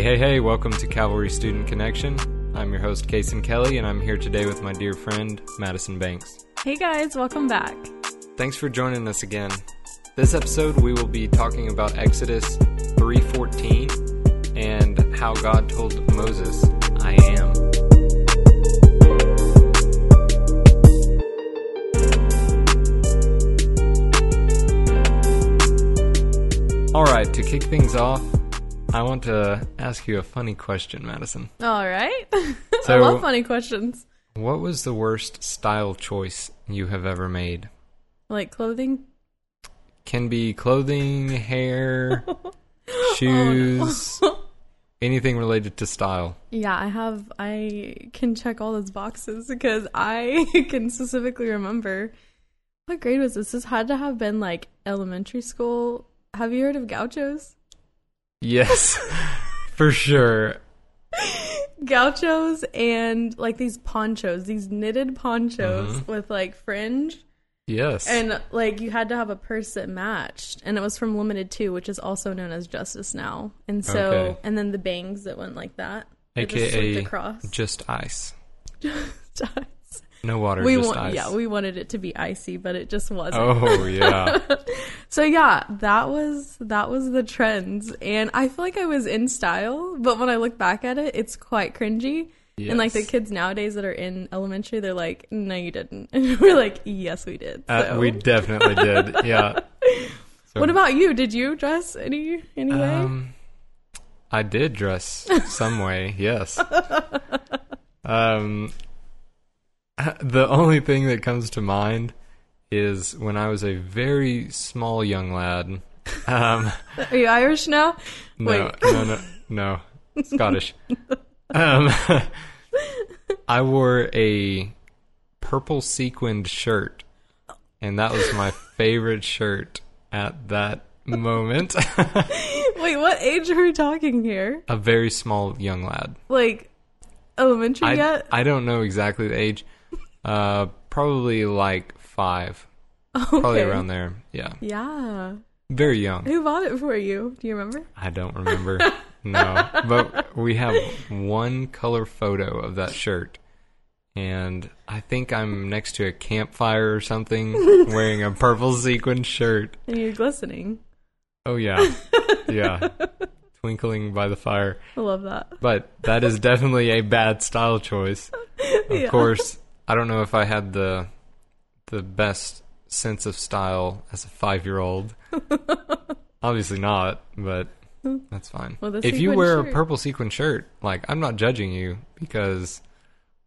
Hey, hey, hey, welcome to Calvary Student Connection. I'm your host, Kason Kelly, and I'm here today with my dear friend, Madison Banks. Hey guys, welcome back. Thanks for joining us again. This episode we will be talking about Exodus 3:14 and how God told Moses, "I am." All right, to kick things off, I want to ask you a funny question, Madison. All right. I love funny questions. What was the worst style choice you have ever made? Like clothing? Can be clothing, hair, shoes, oh, anything related to style. Yeah, I have I can check all those boxes because I can specifically remember what grade was this? This had to have been like elementary school. Have you heard of gauchos? Yes, for sure. Gauchos and like these ponchos, these knitted ponchos Mhm. with like fringe. Yes. And like you had to have a purse that matched, and it was from Limited Too, which is also known as Justice now. And so, Okay. and then the bangs that went like that, They just AKA across. just ice. Just- No water, we just want, yeah, we wanted it to be icy, but it just wasn't. oh, yeah. So yeah, that was that was the trends, and I feel like I was in style, but when I look back at it, it's quite cringy. And like the kids nowadays that are in elementary, they're like, "No, you didn't," and we're like, "Yes, we did." Uh, we definitely did. Yeah. So, what about you? Did you dress any any way? Um, I did dress some way, yes. Um, the only thing that comes to mind is when I was a very small young lad. Um, Are you Irish now? no, no, no, no, Scottish. Um, I wore a purple sequined shirt, and that was my favorite shirt at that moment. Wait, what age are we talking here? a very small young lad. Like elementary I, yet? I don't know exactly the age. Uh, probably like five, probably around there. Yeah, Yeah. very young. Who bought it for you? Do you remember? I don't remember. no, but we have one color photo of that shirt, and I think I'm next to a campfire or something, wearing a purple sequin shirt. And you're glistening. Oh yeah, yeah, twinkling by the fire. I love that. But that is definitely a bad style choice. Of Yeah. course, I don't know if I had the the best sense of style as a five year old. Obviously not, but that's fine. Well, if you wear a purple sequin shirt, like I'm not judging you because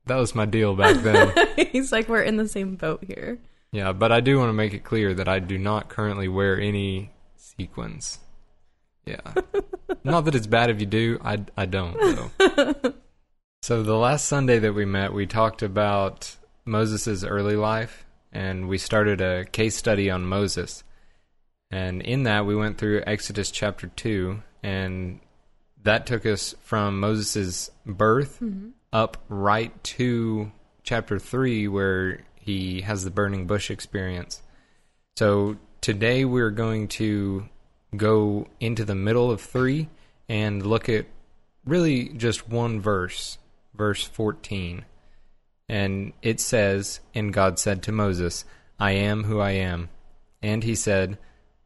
that was my deal back then. He's like, we're in the same boat here. yeah, but I do want to make it clear that I do not currently wear any sequins. Yeah. not that it's bad if you do. I I don't though. So the last Sunday that we met, we talked about Moses' early life, and we started a case study on Moses. And in that, we went through Exodus chapter 2, and that took us from Moses' birth mm-hmm. up right to chapter 3, where he has the burning bush experience. So today, we're going to go into the middle of 3 and look at really just one verse, verse 14. And it says, And God said to Moses, I am who I am. And he said,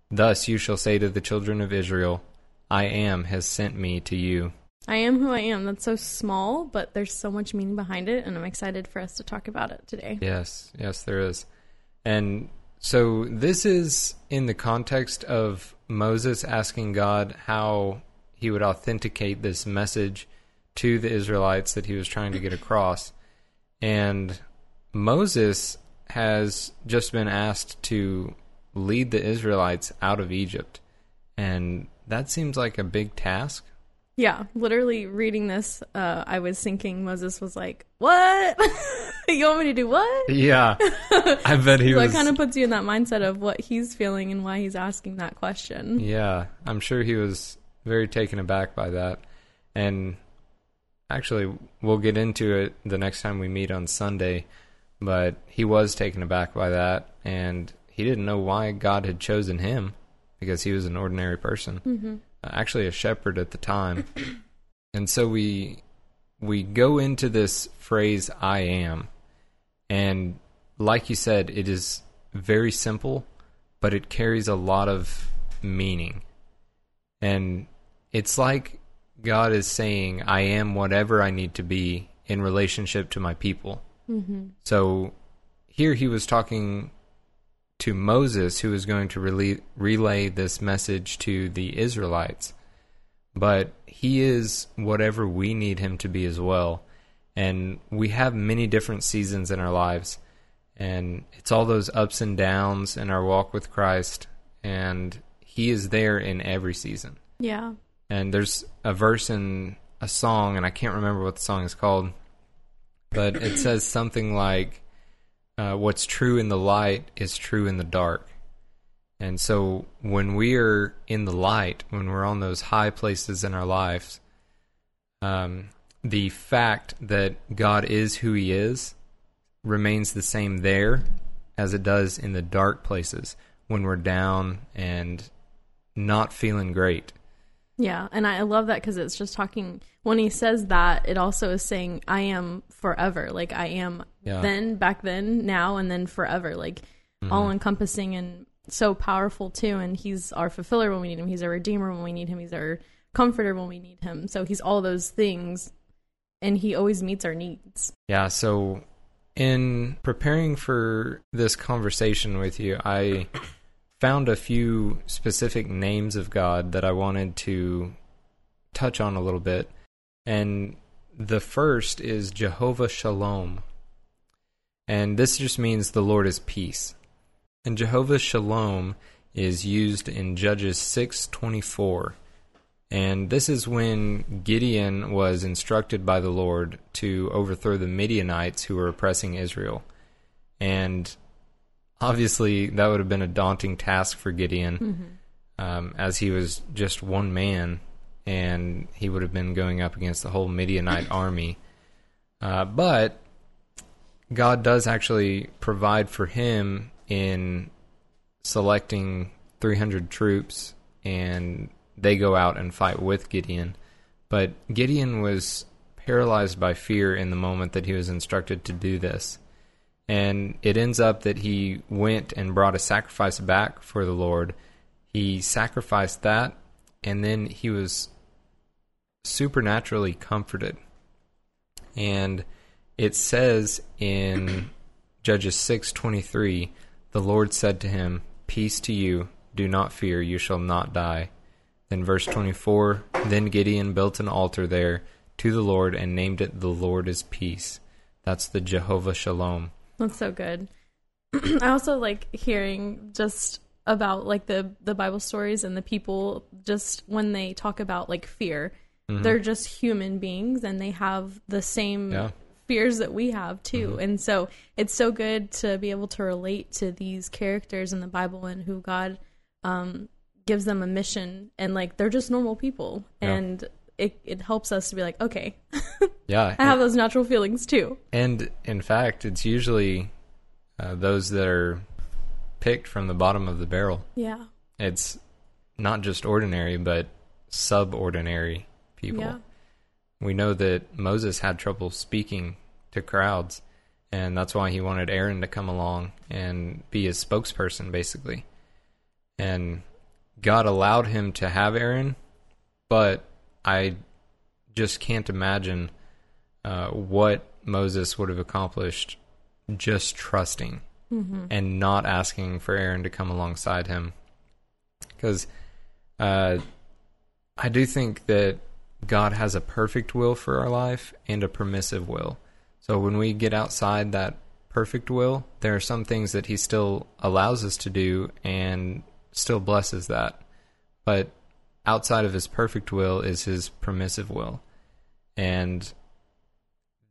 Thus you shall say to the children of Israel, I am has sent me to you. I am who I am. That's so small, but there's so much meaning behind it, and I'm excited for us to talk about it today. Yes, yes, there is. And so this is in the context of Moses asking God how he would authenticate this message to the Israelites that he was trying to get across. And Moses has just been asked to lead the Israelites out of Egypt. And that seems like a big task. Yeah, literally reading this, uh, I was thinking Moses was like, "What? you want me to do what?" Yeah. I bet he so was it kind of puts you in that mindset of what he's feeling and why he's asking that question. Yeah, I'm sure he was very taken aback by that. And actually, we'll get into it the next time we meet on Sunday. But he was taken aback by that, and he didn't know why God had chosen him because he was an ordinary person. Mm-hmm. Actually, a shepherd at the time. And so we we go into this phrase I am and like you said it is very simple but it carries a lot of meaning. And it's like God is saying I am whatever I need to be in relationship to my people. Mm-hmm. So here he was talking to Moses, who was going to relay, relay this message to the Israelites. But he is whatever we need him to be as well. And we have many different seasons in our lives. And it's all those ups and downs in our walk with Christ. And he is there in every season. Yeah. And there's a verse in a song, and I can't remember what the song is called, but it says something like, uh, What's true in the light is true in the dark. And so when we are in the light, when we're on those high places in our lives, um, the fact that God is who He is remains the same there as it does in the dark places when we're down and not feeling great. Yeah, and I love that because it's just talking. When he says that, it also is saying, "I am forever." Like I am Yeah. then, back then, now, and then forever. Like mm-hmm. all encompassing and so powerful too. And he's our fulfiller when we need him. He's our redeemer when we need him. He's our comforter when we need him. So he's all those things, and he always meets our needs. Yeah, so in preparing for this conversation with you, I found a few specific names of God that I wanted to touch on a little bit. And the first is Jehovah Shalom. And this just means the Lord is peace. And Jehovah Shalom is used in Judges 6:24. And this is when Gideon was instructed by the Lord to overthrow the Midianites who were oppressing Israel. And obviously, that would have been a daunting task for Gideon, um, as he was just one man, and he would have been going up against the whole Midianite army. Uh, but God does actually provide for him in selecting 300 troops and they go out and fight with Gideon. But Gideon was paralyzed by fear in the moment that he was instructed to do this. And it ends up that he went and brought a sacrifice back for the Lord. He sacrificed that, and then he was supernaturally comforted. And it says in Judges 6:23, the Lord said to him, "Peace to you, do not fear, you shall not die." Then verse 24, then Gideon built an altar there to the Lord and named it the Lord is peace. That's the Jehovah Shalom. That's so good. I also like hearing just about like the the Bible stories and the people just when they talk about like fear. They're just human beings and they have the same Yeah. fears that we have too. And so it's so good to be able to relate to these characters in the Bible and who God um gives them a mission and like they're just normal people Yeah. and it it helps us to be like, okay, Yeah. I have those natural feelings too. And in fact, it's usually uh, those that are picked from the bottom of the barrel. Yeah. It's not just ordinary, but subordinary people. Yeah. We know that Moses had trouble speaking to crowds, and that's why he wanted Aaron to come along and be his spokesperson, basically. And God allowed him to have Aaron, but I just can't imagine uh, what Moses would have accomplished just trusting and not asking for Aaron to come alongside him. Because uh, I do think that God has a perfect will for our life and a permissive will. So when we get outside that perfect will, there are some things that He still allows us to do and still blesses that. But outside of His perfect will is His permissive will. And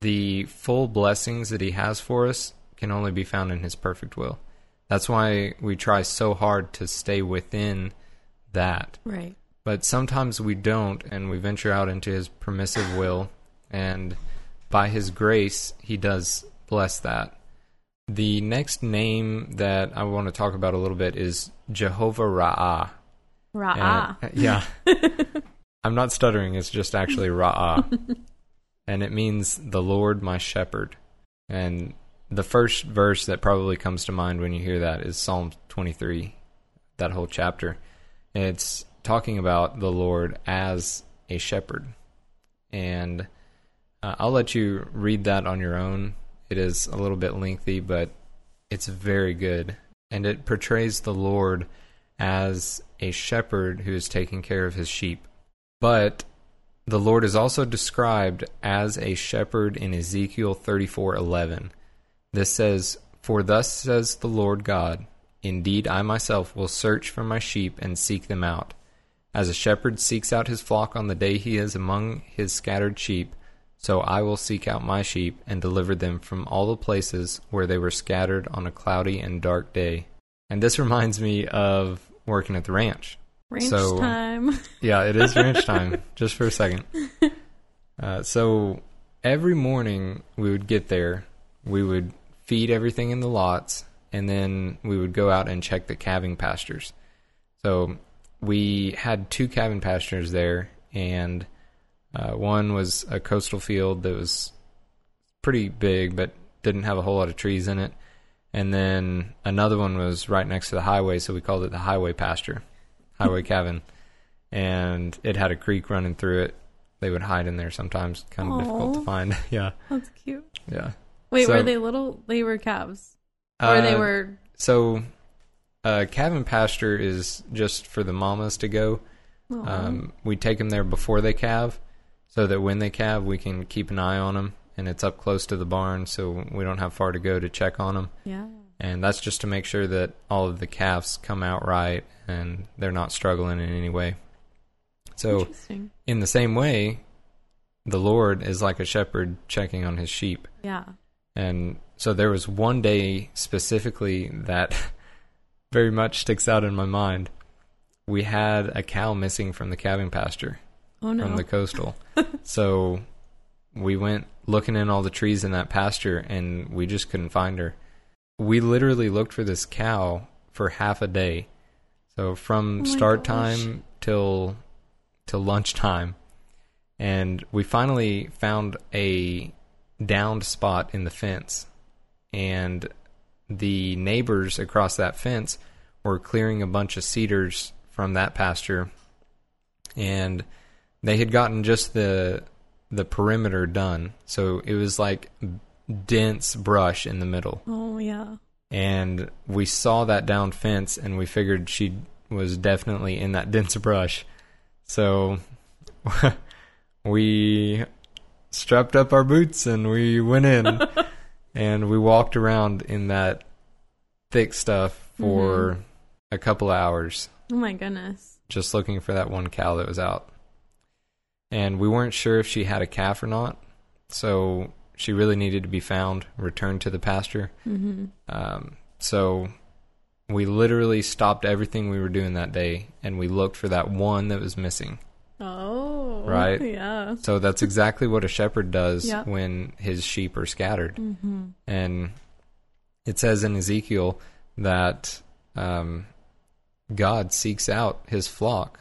the full blessings that He has for us can only be found in His perfect will. That's why we try so hard to stay within that Right. but sometimes we don't and we venture out into his permissive will and by his grace he does bless that the next name that i want to talk about a little bit is jehovah ra'ah Ra'ah. And- yeah I'm not stuttering. It's just actually ra'ah, and it means the Lord my shepherd. And the first verse that probably comes to mind when you hear that is Psalm 23, that whole chapter. It's talking about the Lord as a shepherd. And uh, I'll let you read that on your own. It is a little bit lengthy, but it's very good. And it portrays the Lord as a shepherd who is taking care of his sheep. But the Lord is also described as a shepherd in Ezekiel 34:11. This says, "For thus says the Lord God, indeed I myself will search for my sheep and seek them out. As a shepherd seeks out his flock on the day he is among his scattered sheep, so I will seek out my sheep and deliver them from all the places where they were scattered on a cloudy and dark day." And this reminds me of working at the ranch. Ranch So- time. Yeah, it is ranch time, just for a second. Uh, so every morning we would get there, we would feed everything in the lots, and then we would go out and check the calving pastures. So we had two calving pastures there, and uh, one was a coastal field that was pretty big, but didn't have a whole lot of trees in it. And then another one was right next to the highway, so we called it the highway pasture, highway cabin. And it had a creek running through it. They would hide in there sometimes, kind of difficult to find. yeah, That's cute. yeah. Wait, So- were they little? They were calves, or they Uh, were. So, uh, cabin pasture is just for the mamas to go. Um, we take them there before they calve, so that when they calve, we can keep an eye on them, and it's up close to the barn, so we don't have far to go to check on them. yeah. And that's just to make sure that all of the calves come out right and they're not struggling in any way. So, in the same way, the Lord is like a shepherd checking on his sheep. Yeah. And so there was one day specifically that very much sticks out in my mind. We had a cow missing from the calving pasture Oh no. from the coastal. so we went looking in all the trees in that pasture and we just couldn't find her. We literally looked for this cow for half a day. So from Oh start gosh. time till till lunchtime. And we finally found a downed spot in the fence. And the neighbors across that fence were clearing a bunch of cedars from that pasture and they had gotten just the the perimeter done so it was like dense brush in the middle oh yeah. and we saw that down fence and we figured she was definitely in that dense brush so we strapped up our boots and we went in and we walked around in that thick stuff for mm-hmm. a couple of hours Oh my goodness. just looking for that one cow that was out. And we weren't sure if she had a calf or not, so she really needed to be found, returned to the pasture. Mm-hmm. Um, so we literally stopped everything we were doing that day and we looked for that one that was missing. Oh. Right. Yeah. So that's exactly what a shepherd does Yeah. when his sheep are scattered. Mm-hmm. And it says in Ezekiel that um, God seeks out his flock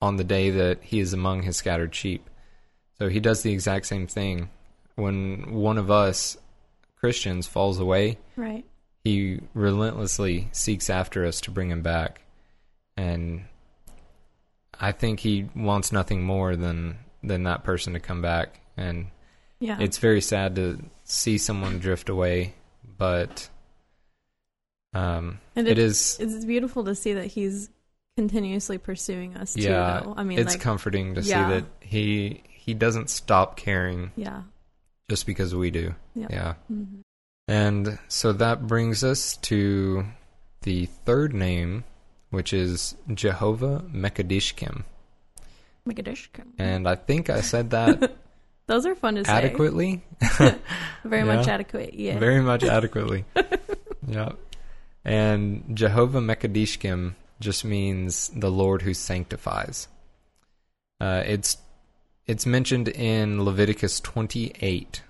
on the day that he is among his scattered sheep. So he does the exact same thing. When one of us Christians falls away, Right. he relentlessly seeks after us to bring him back. And I think he wants nothing more than than that person to come back and Yeah. it's very sad to see someone drift away, but um, it it is it's beautiful to see that he's continuously pursuing us too. yeah. Though. I mean, it's like, comforting to yeah. see that he he doesn't stop caring yeah. just because we do. Yeah. Yeah, Mm-hmm. and so that brings us to the third name, which is Jehovah Mekadishkim, Mekadishkim. and I think I said that Those are fun to say. adequately. Very much Yeah. adequate. Yeah. very much adequately. yeah. And Jehovah Mekadishkim just means the Lord who sanctifies. Uh, it's it's mentioned in Leviticus 28,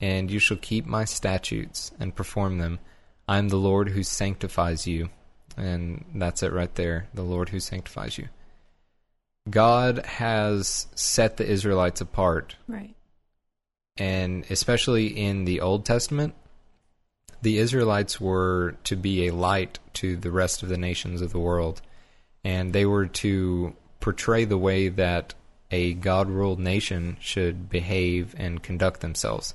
and you shall keep my statutes and perform them. I am the Lord who sanctifies you, and that's it right there. The Lord who sanctifies you. God has set the Israelites apart, Right. and especially in the Old Testament, the Israelites were to be a light to the rest of the nations of the world, and they were to portray the way that a God ruled nation should behave and conduct themselves.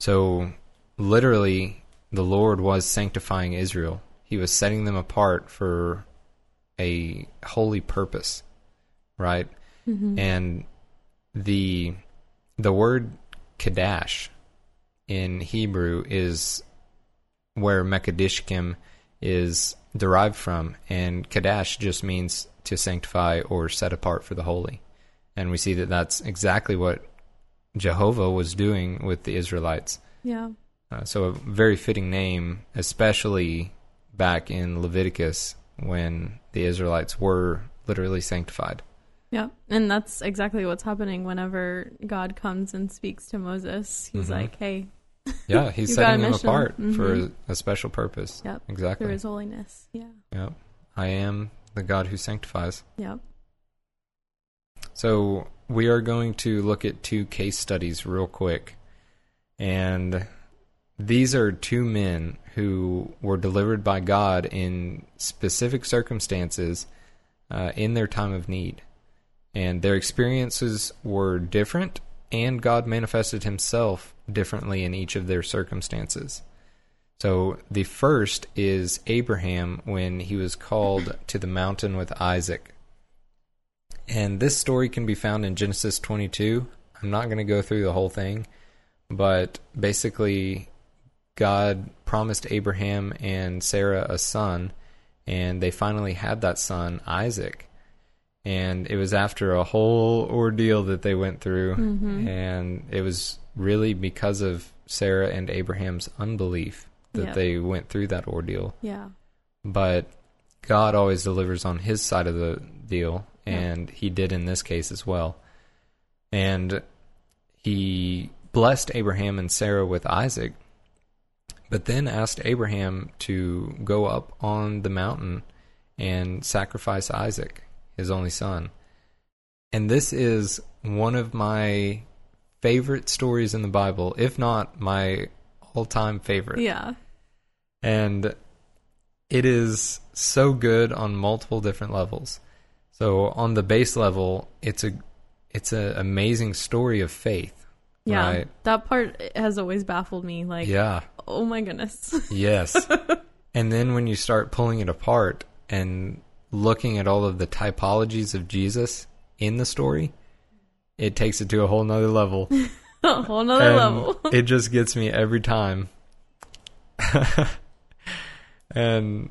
So, literally, the Lord was sanctifying Israel. He was setting them apart for a holy purpose, right? Mm-hmm. And the the word kadash in Hebrew is where Mekadishkim is derived from, and kadash just means to sanctify or set apart for the holy. And we see that that's exactly what Jehovah was doing with the Israelites. Yeah. Uh, so a very fitting name, especially back in Leviticus when the Israelites were literally sanctified. Yeah. And that's exactly what's happening whenever God comes and speaks to Moses. He's Mhm. like, hey, Yeah, he's setting them apart for Mhm. a special purpose. Yep. Exactly. there is holiness. Yeah. Yep. I am the God who sanctifies. Yep. So we are going to look at two case studies real quick. And these are two men who were delivered by God in specific circumstances uh, in their time of need. And their experiences were different, and God manifested himself differently in each of their circumstances. So the first is Abraham when he was called to the mountain with Isaac. And this story can be found in Genesis 22. I'm not going to go through the whole thing, but basically, God promised Abraham and Sarah a son, and they finally had that son, Isaac. And it was after a whole ordeal that they went through, Mhm. and it was really because of Sarah and Abraham's unbelief that Yeah. they went through that ordeal Yeah. but God always delivers on his side of the deal, and he did in this case as well. And he blessed Abraham and Sarah with Isaac, but then asked Abraham to go up on the mountain and sacrifice Isaac, his only son. And this is one of my favorite stories in the Bible, if not my all time favorite Yeah. and it is so good on multiple different levels. So on the base level, it's a it's an amazing story of faith. Yeah. Right. That part has always baffled me. Like, Yeah. oh my goodness. Yes. and then when you start pulling it apart and looking at all of the typologies of Jesus in the story, it takes it to a whole nother level. a whole nother And level. it just gets me every time. and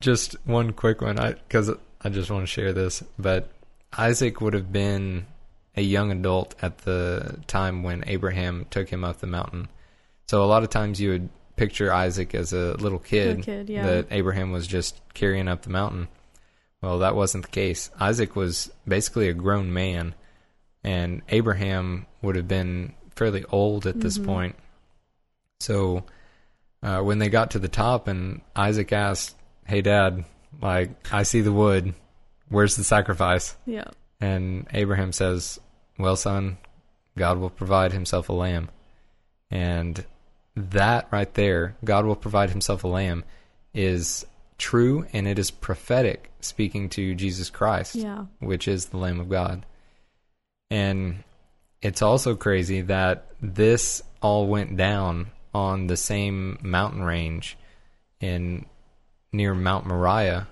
just one quick one, I because I just want to share this. But Isaac would have been a young adult at the time when Abraham took him up the mountain. So a lot of times you would picture Isaac as a little kid, Little kid, yeah. that Abraham was just carrying up the mountain. Well, that wasn't the case. Isaac was basically a grown man, and Abraham would have been fairly old at this Mhm. point. So uh, when they got to the top, and Isaac asked, "Hey, Dad, like I see the wood. Where's the sacrifice?" yeah. And Abraham says, Well, son, God will provide himself a lamb. And that right there, God will provide himself a lamb, is true and it is prophetic, speaking to Jesus Christ, Yeah. which is the Lamb of God. And it's also crazy that this all went down on the same mountain range in near Mount Moriah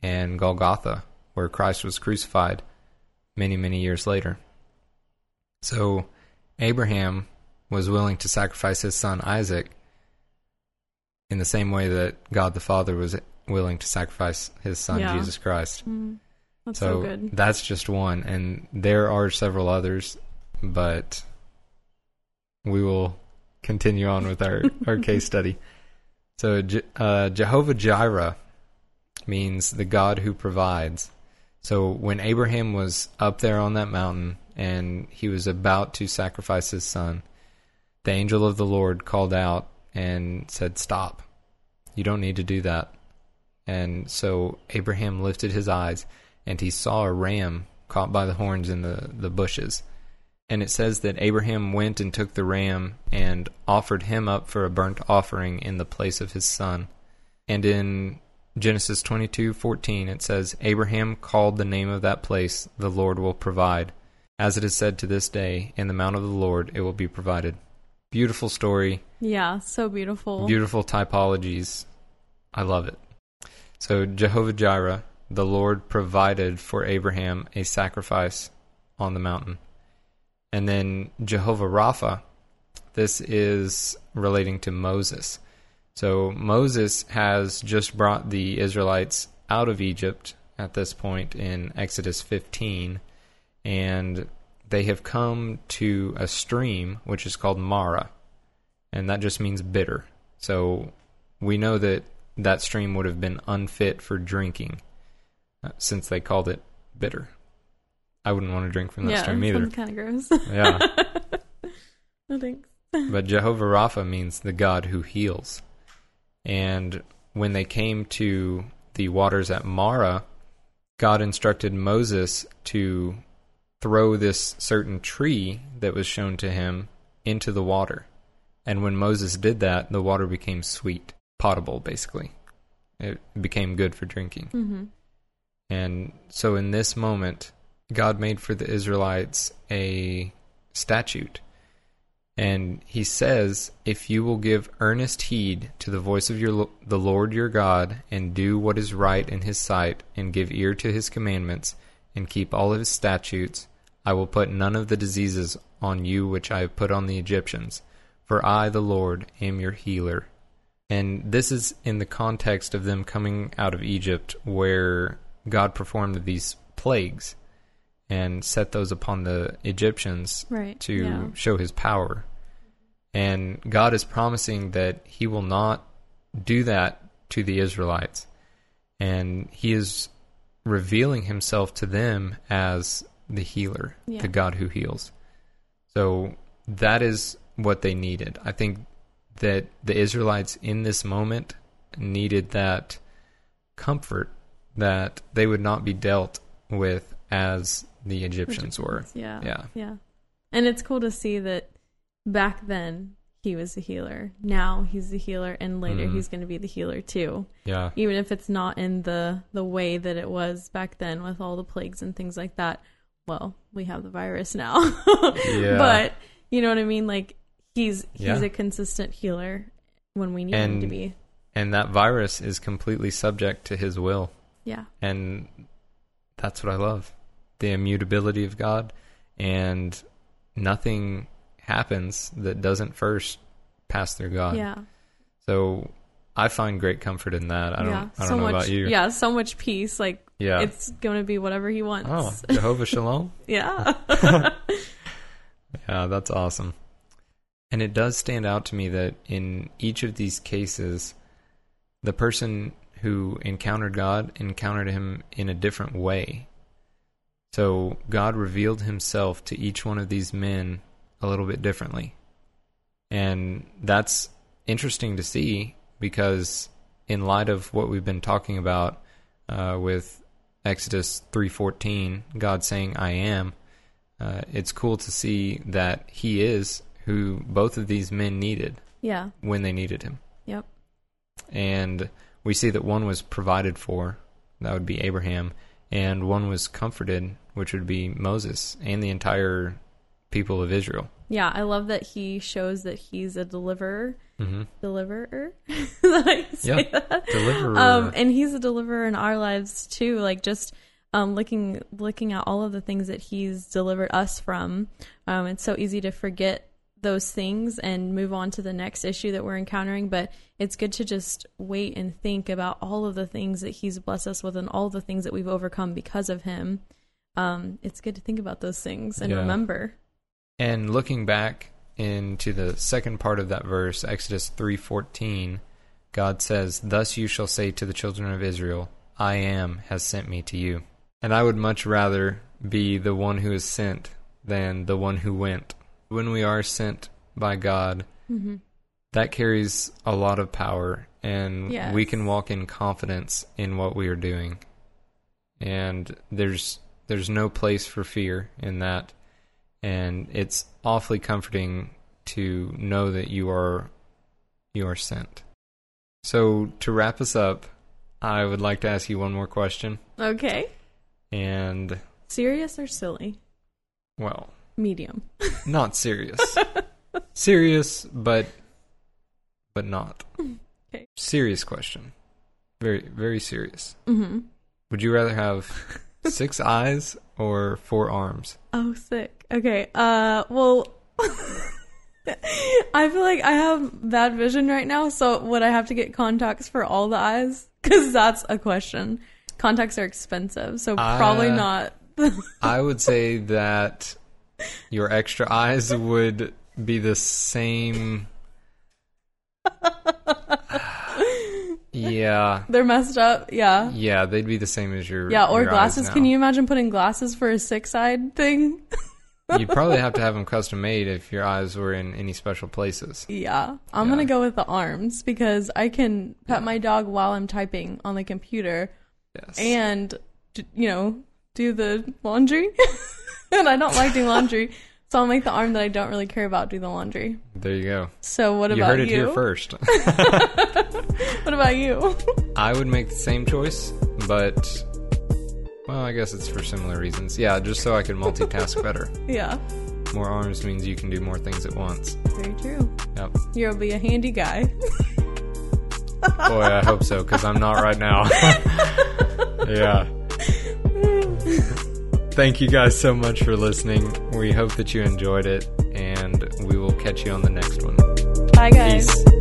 and Golgotha, where Christ was crucified many, many years later. So Abraham was willing to sacrifice his son Isaac in the same way that God the Father was willing to sacrifice his son Yeah. Jesus Christ. Mm. That's so, So, good. that's just one, and there are several others, but we will continue on with our, our case study. So, uh, Jehovah Jireh means the God who provides. So, when Abraham was up there on that mountain and he was about to sacrifice his son, the angel of the Lord called out and said, Stop. You don't need to do that. And so Abraham lifted his eyes and he saw a ram caught by the horns in the, the bushes. And it says that Abraham went and took the ram and offered him up for a burnt offering in the place of his son. And in Genesis 22:14 it says Abraham called the name of that place the Lord will provide as it is said to this day in the mount of the Lord it will be provided beautiful story. Yeah, so beautiful. beautiful typologies. I love it. So Jehovah Jireh the Lord provided for Abraham a sacrifice on the mountain. And then Jehovah Rapha this is relating to Moses. So Moses has just brought the Israelites out of Egypt at this point in Exodus 15, and they have come to a stream which is called Mara, and that just means bitter. So we know that that stream would have been unfit for drinking uh, since they called it bitter. I wouldn't want to drink from that yeah, stream either. kind of gross. Yeah. no thanks. but Jehovah Rapha means the God who heals. And when they came to the waters at Mara, God instructed Moses to throw this certain tree that was shown to him into the water. And when Moses did that, the water became sweet, potable, basically. It became good for drinking. Mm-hmm. And so in this moment, God made for the Israelites a statute. And he says, If you will give earnest heed to the voice of your the Lord your God, and do what is right in his sight, and give ear to his commandments, and keep all of his statutes, I will put none of the diseases on you which I have put on the Egyptians, for I, the Lord, am your healer. And this is in the context of them coming out of Egypt, where God performed these plagues and set those upon the Egyptians Right. to yeah. show his power. And God is promising that he will not do that to the Israelites. And he is revealing himself to them as the healer, Yeah. the God who heals. So that is what they needed. I think that the Israelites in this moment needed that comfort that they would not be dealt with as the Egyptians were. Yeah. Yeah. Yeah. And it's cool to see that back then he was the healer. Now he's the healer and later Mhm. he's going to be the healer too. Yeah. Even if it's not in the the way that it was back then with all the plagues and things like that. Well, we have the virus now. Yeah. But you know what I mean like he's he's Yeah. a consistent healer when we need him to And- be. And that virus is completely subject to his will. Yeah. And that's what I love. The immutability of God and nothing happens that doesn't first pass through God. Yeah. So I find great comfort in that. I don't yeah. I don't so know much about you. Yeah, so much peace like Yeah. it's going to be whatever he wants. oh, Jehovah Shalom? yeah. Yeah, that's awesome. And it does stand out to me that in each of these cases, the person who encountered God encountered him in a different way. So God revealed himself to each one of these men a little bit differently. And that's interesting to see because in light of what we've been talking about uh, with Exodus 3:14, God saying I am, uh, it's cool to see that he is who both of these men needed yeah. when they needed him. Yep. And we see that one was provided for, that would be Abraham, and one was comforted, which would be Moses and the entire people of Israel. Yeah, I love that he shows that he's a deliverer. hmm Deliverer? Is that how you say Yeah. that? Deliverer. Um, and he's a deliverer in our lives too. Like just um, looking looking at all of the things that he's delivered us from. Um, it's so easy to forget those things and move on to the next issue that we're encountering. But it's good to just wait and think about all of the things that he's blessed us with and all the things that we've overcome because of him. Um, it's good to think about those things and Yeah. remember. And looking back into the second part of that verse, Exodus 3:14, God says, "Thus you shall say to the children of Israel, I am has sent me to you." And I would much rather be the one who is sent than the one who went. When we are sent by God, hmm that carries a lot of power and Yes. we can walk in confidence in what we are doing. and there's there's no place for fear in that, and it's awfully comforting to know that you are you are sent. So to wrap us up, I would like to ask you one more question, Okay. and Serious or silly? well, Medium. not serious, serious, but but not. Okay. Serious question, very very serious. Mm-hmm. Would you rather have six eyes or four arms? Oh, sick. Okay. Uh, well, I feel like I have bad vision right now. So would I have to get contacts for all the eyes? Because that's a question. Contacts are expensive, so probably Uh, not. I would say that your extra eyes would be the same. Yeah, They're messed up. Yeah. yeah, they'd be the same as your Yeah, or your glasses. Can you imagine putting glasses for a six-eyed thing? You'd probably have to have them custom made if your eyes were in any special places. Yeah, I'm Yeah. gonna go with the arms because I can pet my dog while I'm typing on the computer Yes. and you know do the laundry. and I don't like doing laundry, so I'll make the arm that I don't really care about do the laundry. there you go. So what you about heard it you? here first. What about you? I would make the same choice, but well, I guess it's for similar reasons. Yeah, just so I can multitask better. yeah, More arms means you can do more things at once. very true. Yep. You'll be a handy guy. Boy, I hope so, because I'm not right now. yeah. Thank you guys so much for listening. We hope that you enjoyed it, and we will catch you on the next one. Bye, guys. Peace.